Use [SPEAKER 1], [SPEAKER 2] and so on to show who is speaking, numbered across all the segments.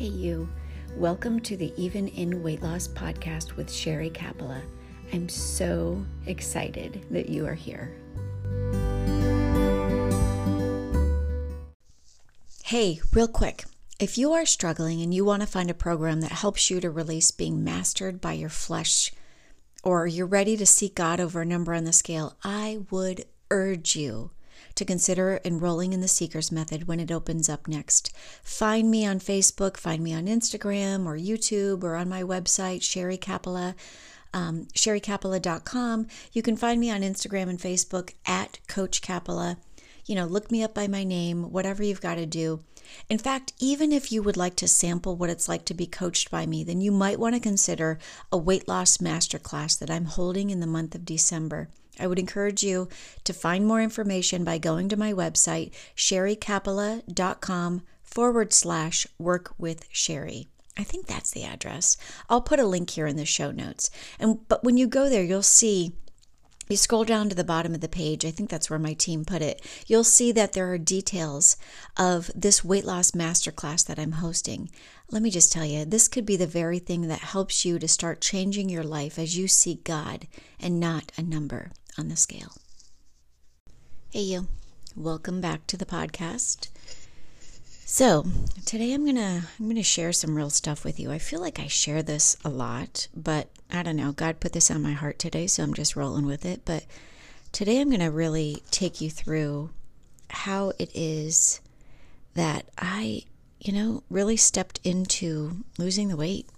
[SPEAKER 1] Hey, you. Welcome to the Even in Weight Loss podcast with Sherry Capella. I'm so excited that you are here. Hey, real quick. If you are struggling and you want to find a program that helps you to release being mastered by your flesh, or you're ready to seek God over a number on the scale, I would urge you to consider enrolling in the Seekers Method when it opens up next. Find me on Facebook, find me on Instagram or YouTube or on my website, Sherry Capella. Um. You can find me on Instagram and Facebook at Coach Capella. You know, look me up by my name, whatever you've got to do. In fact, even if you would like to sample what it's like to be coached by me, then you might want to consider a weight loss masterclass that I'm holding in the month of December. I would encourage you to find more information by going to my website, sherrycapella.com forward slash work with Sherry. I think that's the address. I'll put a link here in the show notes. And but when you go there, you'll see you scroll down to the bottom of the page, I think that's where my team put it. You'll see that there are details of this weight loss masterclass that I'm hosting. Let me just tell you, this could be the very thing that helps you to start changing your life as you seek God and not a number on the scale. Hey, you. Welcome back to the podcast. So, today I'm going to I'm going to share some real stuff with you. I feel like I share this a lot, but I don't know. God put this on my heart today, so I'm just rolling with it, but today I'm going to really take you through how it is that I, you know, really stepped into losing the weight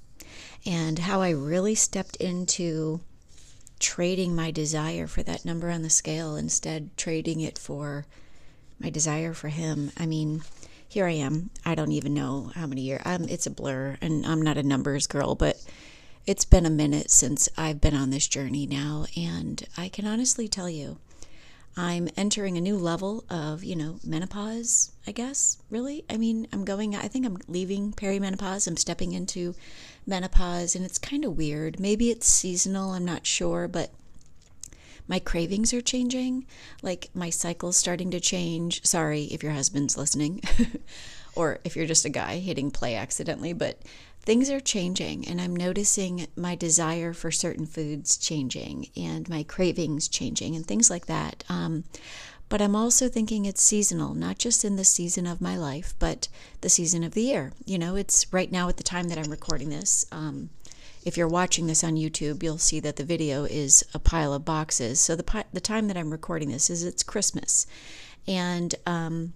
[SPEAKER 1] and how I really stepped into trading my desire for that number on the scale instead trading it for my desire for him. I mean, here I am. I don't even know how many years. Um, it's a blur, and I'm not a numbers girl, but it's been a minute since I've been on this journey now, and I can honestly tell you, I'm entering a new level of, you know, menopause, I guess, really. I mean, I'm going, I think I'm leaving perimenopause. I'm stepping into menopause, and it's kind of weird. Maybe it's seasonal, I'm not sure, but my cravings are changing. Like my cycle's starting to change. Sorry if your husband's listening, or if you're just a guy hitting play accidentally, but things are changing and I'm noticing my desire for certain foods changing and my cravings changing and things like that. Um, but I'm also thinking it's seasonal, not just in the season of my life, but the season of the year. You know, it's right now at the time that I'm recording this. Um, if you're watching this on YouTube, you'll see that the video is a pile of boxes. So the the time that I'm recording this is it's Christmas, and um,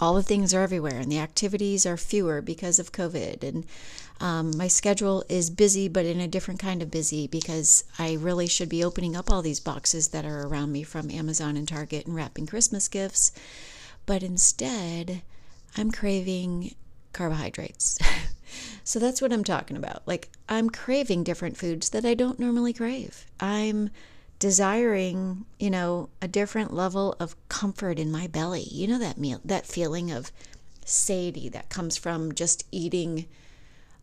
[SPEAKER 1] all the things are everywhere and the activities are fewer because of COVID. And um, my schedule is busy, but in a different kind of busy because I really should be opening up all these boxes that are around me from Amazon and Target and wrapping Christmas gifts. But instead, I'm craving carbohydrates. so that's what I'm talking about. Like, I'm craving different foods that I don't normally crave. I'm desiring, you know, a different level of comfort in my belly. You know that meal, that feeling of satiety that comes from just eating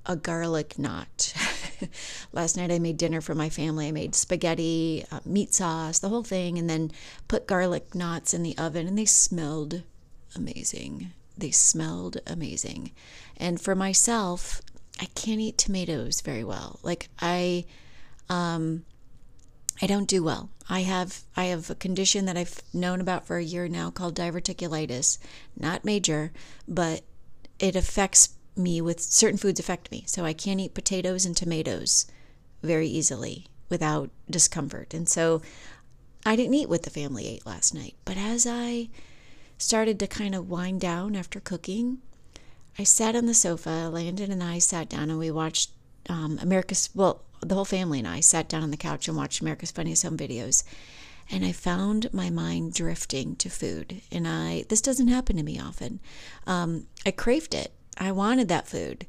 [SPEAKER 1] a garlic knot. Last night I made dinner for my family. I made spaghetti, uh, meat sauce, the whole thing, and then put garlic knots in the oven, and they smelled amazing. They smelled amazing. And for myself, I can't eat tomatoes very well. Like I, um, I don't do well. I have I have a condition that I've known about for a year now called diverticulitis. Not major, but it affects me with certain foods affect me. So I can't eat potatoes and tomatoes very easily without discomfort. And so I didn't eat what the family ate last night. But as I started to kind of wind down after cooking, I sat on the sofa. Landon and I sat down and we watched um, America's well the whole family and I sat down on the couch and watched America's Funniest Home Videos. And I found my mind drifting to food. And I, this doesn't happen to me often. Um, I craved it. I wanted that food.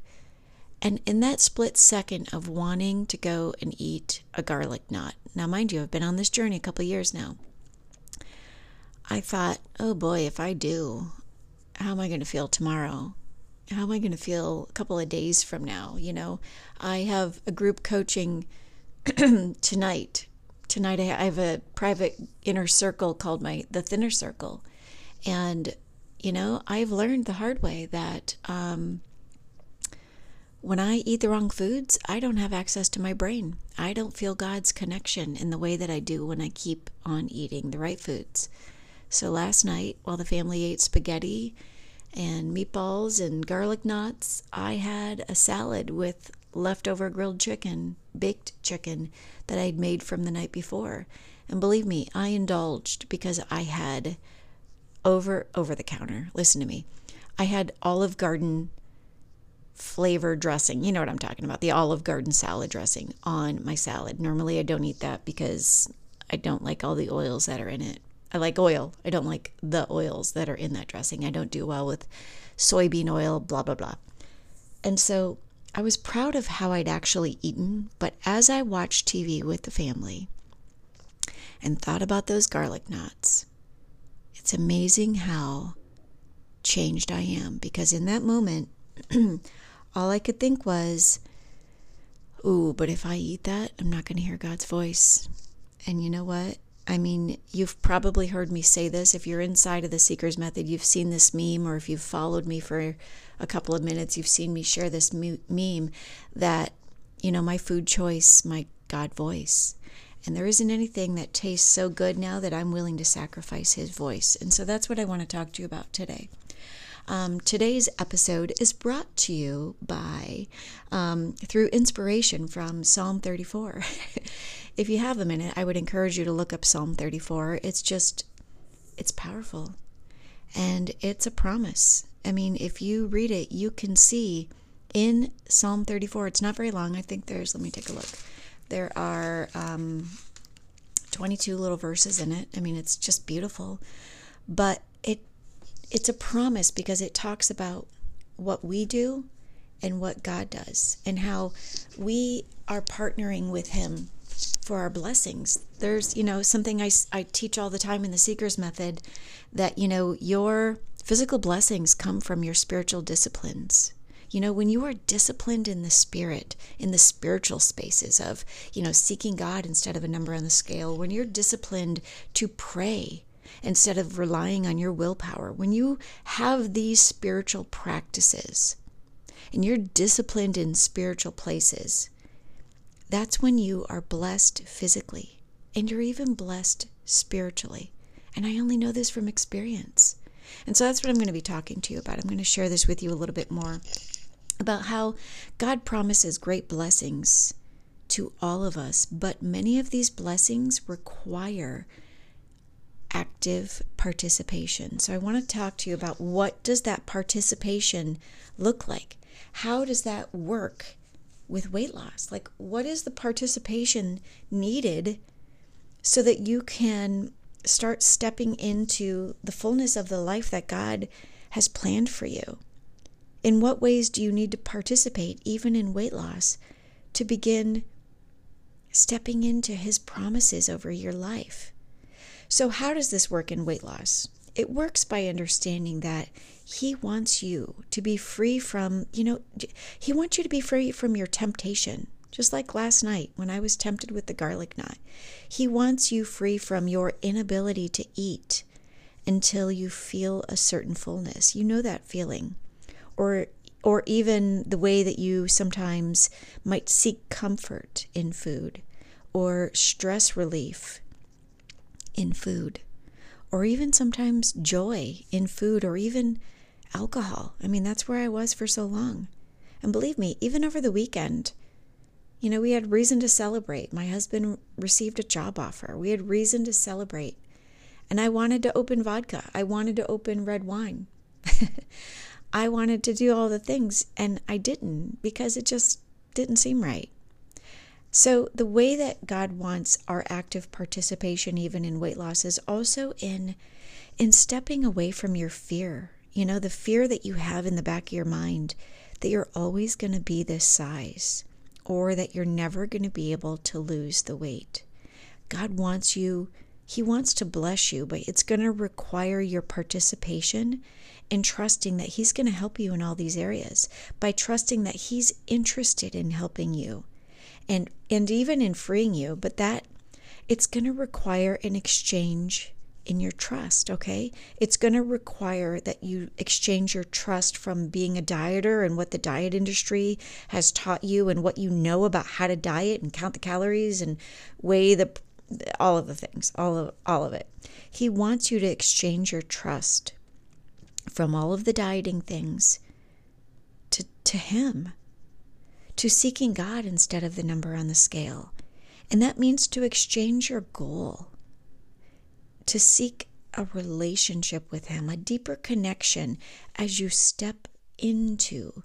[SPEAKER 1] And in that split second of wanting to go and eat a garlic knot, now, mind you, I've been on this journey a couple of years now. I thought, oh boy, if I do, how am I going to feel tomorrow? How am I going to feel a couple of days from now? You know, I have a group coaching tonight. Tonight I have a private inner circle called my the thinner circle, and you know I've learned the hard way that um, when I eat the wrong foods, I don't have access to my brain. I don't feel God's connection in the way that I do when I keep on eating the right foods. So last night, while the family ate spaghetti and meatballs and garlic knots, I had a salad with leftover grilled chicken, baked chicken that I'd made from the night before. And believe me, I indulged because I had over over the counter. Listen to me. I had Olive Garden flavor dressing. You know what I'm talking about, the Olive Garden salad dressing on my salad. Normally I don't eat that because I don't like all the oils that are in it. I like oil. I don't like the oils that are in that dressing. I don't do well with soybean oil, blah blah blah. And so I was proud of how I'd actually eaten, but as I watched TV with the family and thought about those garlic knots, it's amazing how changed I am because in that moment, all I could think was, ooh, but if I eat that, I'm not going to hear God's voice. And you know what? I mean, you've probably heard me say this. If you're inside of the Seeker's Method, you've seen this meme, or if you've followed me for a couple of minutes, you've seen me share this meme that, you know, my food choice, my God voice. And there isn't anything that tastes so good now that I'm willing to sacrifice his voice. And so that's what I want to talk to you about today. Um, today's episode is brought to you by, um, through inspiration from Psalm 34. if you have a minute, I would encourage you to look up Psalm 34. It's just, it's powerful. And it's a promise. I mean, if you read it, you can see in Psalm 34, it's not very long. I think there's, let me take a look. There are um, 22 little verses in it. I mean, it's just beautiful. But it it's a promise because it talks about what we do and what God does and how we are partnering with Him for our blessings. There's, you know, something I, I teach all the time in the Seeker's Method that, you know, your physical blessings come from your spiritual disciplines. You know, when you are disciplined in the spirit, in the spiritual spaces of, you know, seeking God instead of a number on the scale, when you're disciplined to pray instead of relying on your willpower, when you have these spiritual practices and you're disciplined in spiritual places, that's when you are blessed physically and you're even blessed spiritually. And I only know this from experience. And so that's what I'm going to be talking to you about. I'm going to share this with you a little bit more about how God promises great blessings to all of us, but many of these blessings require active participation. So I want to talk to you about what does that participation look like? How does that work with weight loss? Like what is the participation needed so that you can start stepping into the fullness of the life that God has planned for you? In what ways do you need to participate, even in weight loss, to begin stepping into His promises over your life? So, how does this work in weight loss? It works by understanding that He wants you to be free from, you know, He wants you to be free from your temptation. Just like last night when I was tempted with the garlic knot. He wants you free from your inability to eat until you feel a certain fullness. You know that feeling. Or or even the way that you sometimes might seek comfort in food or stress relief in food, or even sometimes joy in food, or even alcohol. I mean, that's where I was for so long. And believe me, even over the weekend, you know, we had reason to celebrate. My husband received a job offer. We had reason to celebrate. And I wanted to open vodka. I wanted to open red wine. I wanted to do all the things, and I didn't because it just didn't seem right. So, the way that God wants our active participation, even in weight loss, is also in, in stepping away from your fear. You know, the fear that you have in the back of your mind that you're always going to be this size or that you're never going to be able to lose the weight. God wants you, He wants to bless you, but it's going to require your participation in trusting that He's going to help you in all these areas, by trusting that He's interested in helping you and and even in freeing you but that it's going to require an exchange in your trust, okay? It's going to require that you exchange your trust from being a dieter and what the diet industry has taught you and what you know about how to diet and count the calories and weigh the all of the things, all of all of it. He wants you to exchange your trust from all of the dieting things to to him. To seeking God instead of the number on the scale. And that means to exchange your goal to seek a relationship with Him, a deeper connection as you step into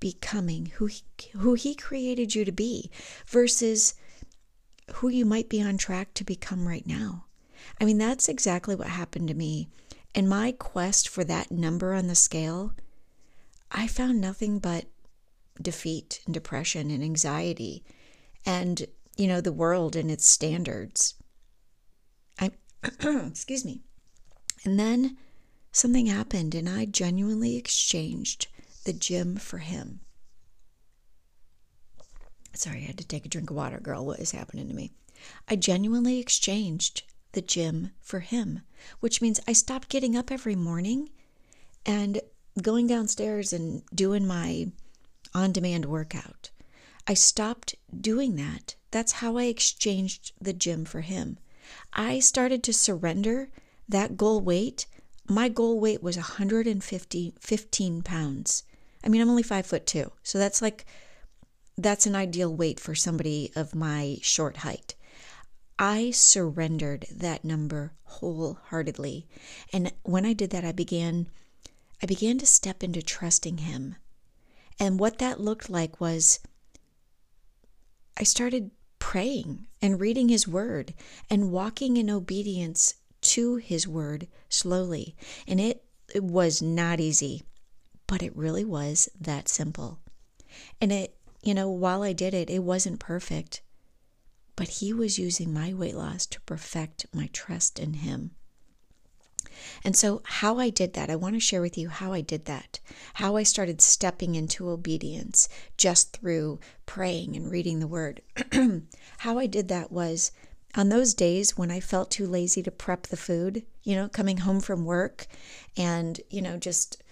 [SPEAKER 1] becoming who he, who he created you to be versus who you might be on track to become right now. I mean, that's exactly what happened to me. In my quest for that number on the scale, I found nothing but defeat and depression and anxiety and, you know, the world and its standards. I, excuse me. And then something happened, and I genuinely exchanged the gym for him. Sorry, I had to take a drink of water, girl. What is happening to me? I genuinely exchanged the gym for him, which means I stopped getting up every morning and going downstairs and doing my on demand workout. I stopped doing that. That's how I exchanged the gym for him. I started to surrender that goal weight. My goal weight was 150, 15 pounds. I mean, I'm only five foot two. So that's like, that's an ideal weight for somebody of my short height. I surrendered that number wholeheartedly. And when I did that, I began, I began to step into trusting him. And what that looked like was I started praying and reading His Word and walking in obedience to His Word slowly. And it, it was not easy, but it really was that simple. And it, you know, while I did it, it wasn't perfect, but He was using my weight loss to perfect my trust in Him. And so, how I did that, I want to share with you how I did that, how I started stepping into obedience just through praying and reading the word. how I did that was on those days when I felt too lazy to prep the food, you know, coming home from work and, you know, just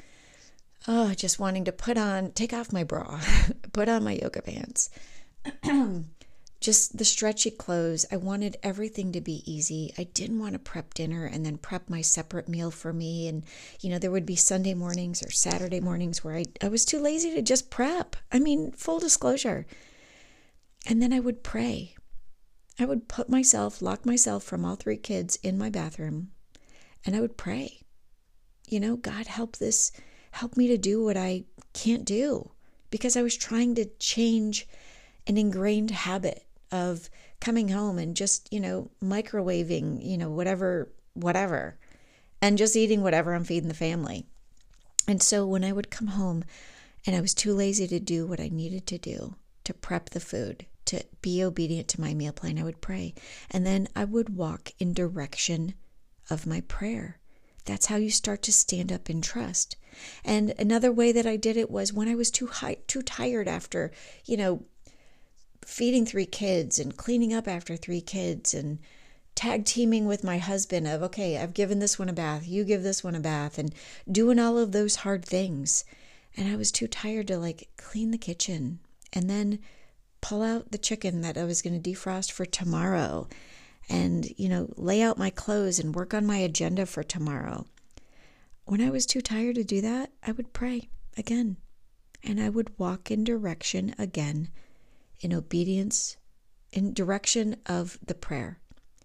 [SPEAKER 1] oh, just wanting to put on, take off my bra, put on my yoga pants. just the stretchy clothes. I wanted everything to be easy. I didn't want to prep dinner and then prep my separate meal for me. And, you know, there would be Sunday mornings or Saturday mornings where I, I was too lazy to just prep. I mean, full disclosure. And then I would pray. I would put myself, lock myself from all three kids in my bathroom, and I would pray. You know, God, help this, help me to do what I can't do because I was trying to change an ingrained habit of coming home and just, you know, microwaving, you know, whatever, whatever, and just eating whatever I'm feeding the family. And so when I would come home and I was too lazy to do what I needed to do to prep the food, to be obedient to my meal plan, I would pray. And then I would walk in direction of my prayer. That's how you start to stand up in trust. And another way that I did it was when I was too high, too tired after, you know, feeding three kids and cleaning up after three kids and tag teaming with my husband of okay i've given this one a bath you give this one a bath and doing all of those hard things. And i was too tired to like clean the kitchen and then pull out the chicken that i was going to defrost for tomorrow and you know lay out my clothes and work on my agenda for tomorrow. When i was too tired to do that i would pray again and i would walk in direction again in obedience, in direction of the prayer,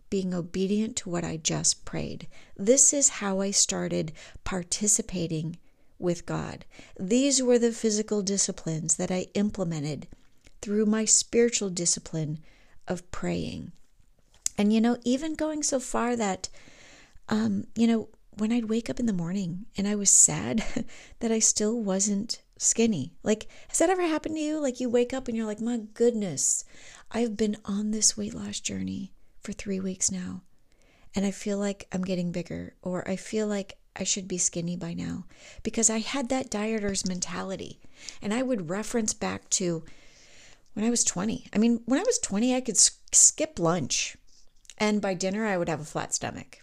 [SPEAKER 1] being obedient to what I just prayed. This is how I started participating with God. These were the physical disciplines that I implemented through my spiritual discipline of praying. And, you know, even going so far that, um, you know, when I'd wake up in the morning and I was sad that I still wasn't skinny. Like, has that ever happened to you? Like, you wake up and you're like, my goodness, I've been on this weight loss journey for three weeks now, and I feel like I'm getting bigger, or I feel like I should be skinny by now because I had that dieter's mentality. And I would reference back to when I was 20. I mean, when I was 20, I could skip lunch, and by dinner, I would have a flat stomach.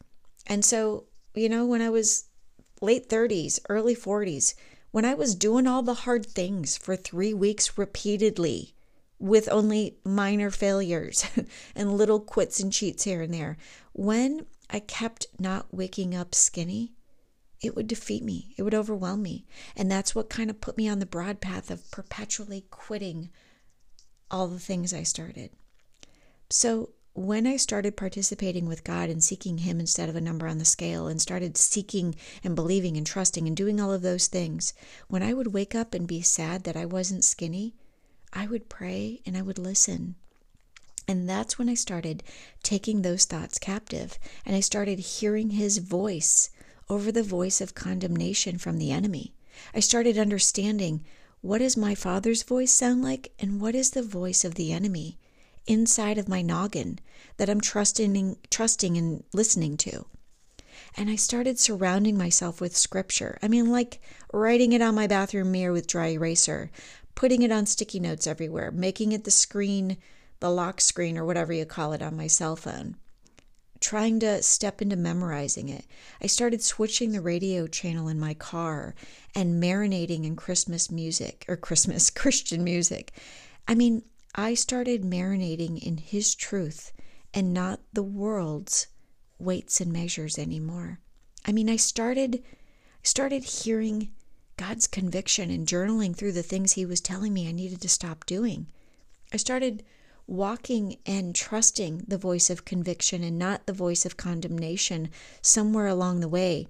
[SPEAKER 1] And so, you know, when I was late 30s, early 40s, when I was doing all the hard things for three weeks repeatedly with only minor failures and little quits and cheats here and there, when I kept not waking up skinny, it would defeat me. It would overwhelm me. And that's what kind of put me on the broad path of perpetually quitting all the things I started. So when I started participating with God and seeking Him instead of a number on the scale and started seeking and believing and trusting and doing all of those things, when I would wake up and be sad that I wasn't skinny, I would pray and I would listen. And that's when I started taking those thoughts captive and I started hearing His voice over the voice of condemnation from the enemy. I started understanding what does my father's voice sound like and what is the voice of the enemy inside of my noggin that I'm trusting trusting and listening to. And I started surrounding myself with scripture. I mean like writing it on my bathroom mirror with dry eraser, putting it on sticky notes everywhere, making it the screen, the lock screen or whatever you call it on my cell phone trying to step into memorizing it. I started switching the radio channel in my car and marinating in Christmas music or Christmas Christian music. I mean, I started marinating in His truth and not the world's weights and measures anymore. I mean, I started started hearing God's conviction and journaling through the things He was telling me I needed to stop doing. I started walking and trusting the voice of conviction and not the voice of condemnation somewhere along the way.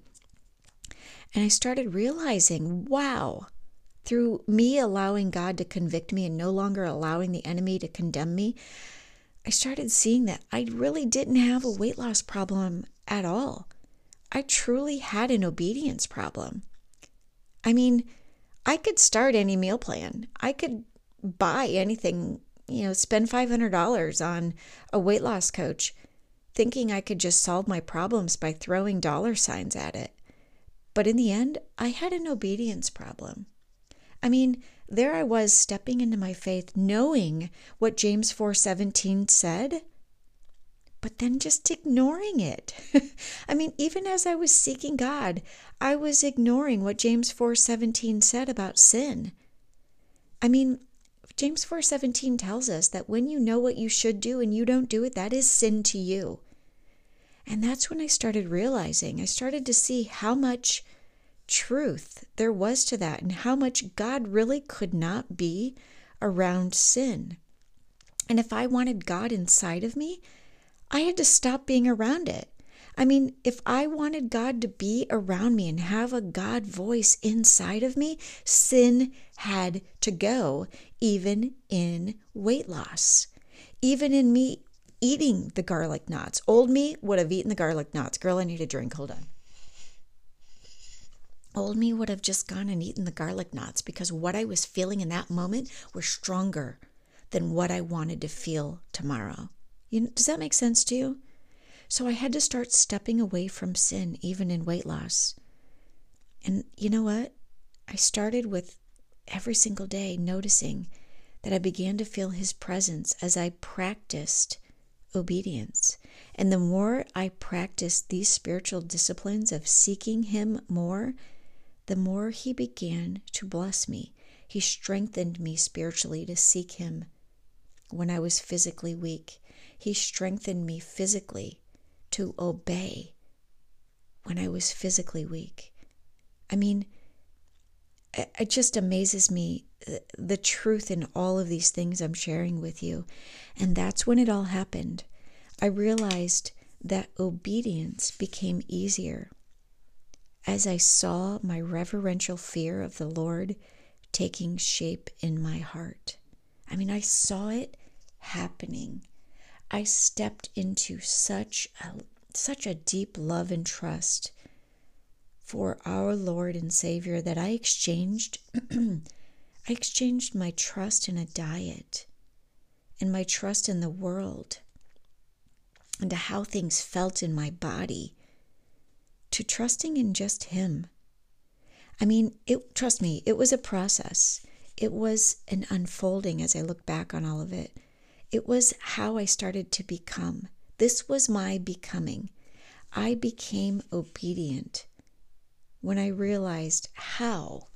[SPEAKER 1] And I started realizing, wow, through me allowing God to convict me and no longer allowing the enemy to condemn me, I started seeing that I really didn't have a weight loss problem at all. I truly had an obedience problem. I mean, I could start any meal plan. I could buy anything you know, spend $500 on a weight loss coach thinking I could just solve my problems by throwing dollar signs at it. But in the end, I had an obedience problem. I mean, there I was stepping into my faith knowing what James 4:17 said, but then just ignoring it. I mean, even as I was seeking God, I was ignoring what James 4:17 said about sin. I mean, James 4:17 tells us that when you know what you should do and you don't do it, that is sin to you. And that's when I started realizing, I started to see how much truth there was to that and how much God really could not be around sin. And if I wanted God inside of me, I had to stop being around it. I mean, if I wanted God to be around me and have a God voice inside of me, sin had to go, even in weight loss, even in me eating the garlic knots. Old me would have eaten the garlic knots. Girl, I need a drink. Hold on. Old me would have just gone and eaten the garlic knots because what I was feeling in that moment was stronger than what I wanted to feel tomorrow. You does that make sense to you? So I had to start stepping away from sin, even in weight loss. And you know what? I started with every single day noticing that I began to feel His presence as I practiced obedience. And the more I practiced these spiritual disciplines of seeking Him more, the more He began to bless me. He strengthened me spiritually to seek Him when I was physically weak. He strengthened me physically to obey when I was physically weak. I mean, it just amazes me uh, the truth in all of these things I'm sharing with you. And that's when it all happened. I realized that obedience became easier as I saw my reverential fear of the Lord taking shape in my heart. I mean, I saw it happening. I stepped into such a such a deep love and trust for our Lord and Savior that I exchanged I exchanged my trust in a diet and my trust in the world and how things felt in my body to trusting in just him. I mean, it trust me, it was a process. It was an unfolding as I look back on all of it. It was how I started to become. This was my becoming. I became obedient when I realized how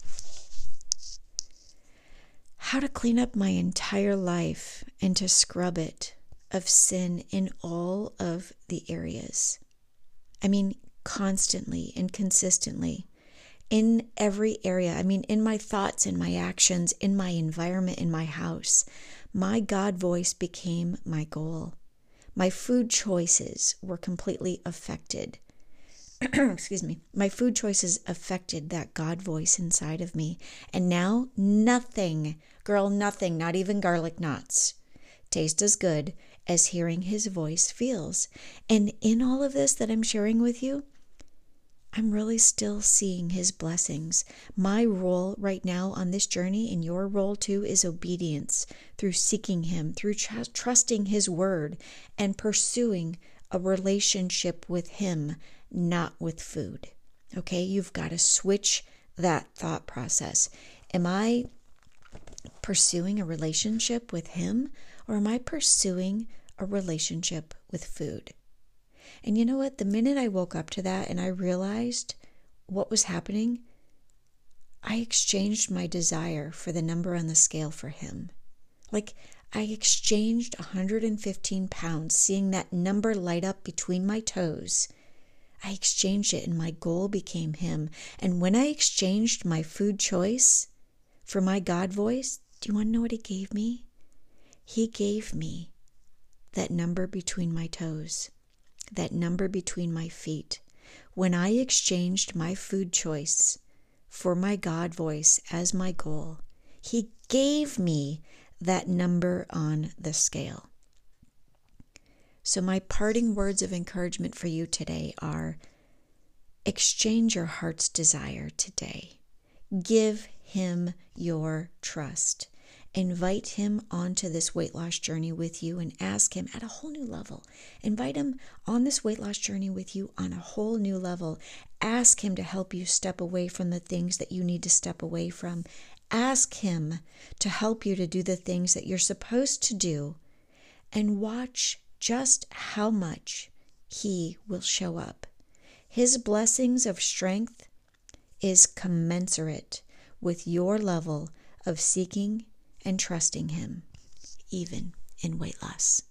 [SPEAKER 1] how to clean up my entire life and to scrub it of sin in all of the areas. I mean, constantly and consistently in every area. I mean, in my thoughts, in my actions, in my environment, in my house. My God voice became my goal. My food choices were completely affected. Excuse me. My food choices affected that God voice inside of me. And now, nothing, girl, nothing, not even garlic knots, taste as good as hearing his voice feels. And in all of this that I'm sharing with you, I'm really still seeing his blessings. My role right now on this journey, and your role too, is obedience through seeking him, through tr- trusting his word, and pursuing a relationship with him, not with food. Okay, you've got to switch that thought process. Am I pursuing a relationship with him, or am I pursuing a relationship with food? And you know what? The minute I woke up to that and I realized what was happening, I exchanged my desire for the number on the scale for him. Like I exchanged 115 pounds, seeing that number light up between my toes. I exchanged it and my goal became him. And when I exchanged my food choice for my God voice, do you want to know what he gave me? He gave me that number between my toes that number between my feet, when I exchanged my food choice for my God voice as my goal, He gave me that number on the scale. So, my parting words of encouragement for you today are exchange your heart's desire today. Give Him your trust invite him onto this weight loss journey with you and ask him at a whole new level. Invite him on this weight loss journey with you on a whole new level. Ask him to help you step away from the things that you need to step away from. Ask him to help you to do the things that you're supposed to do and watch just how much he will show up. His blessings of strength is commensurate with your level of seeking and trusting Him, even in weight loss.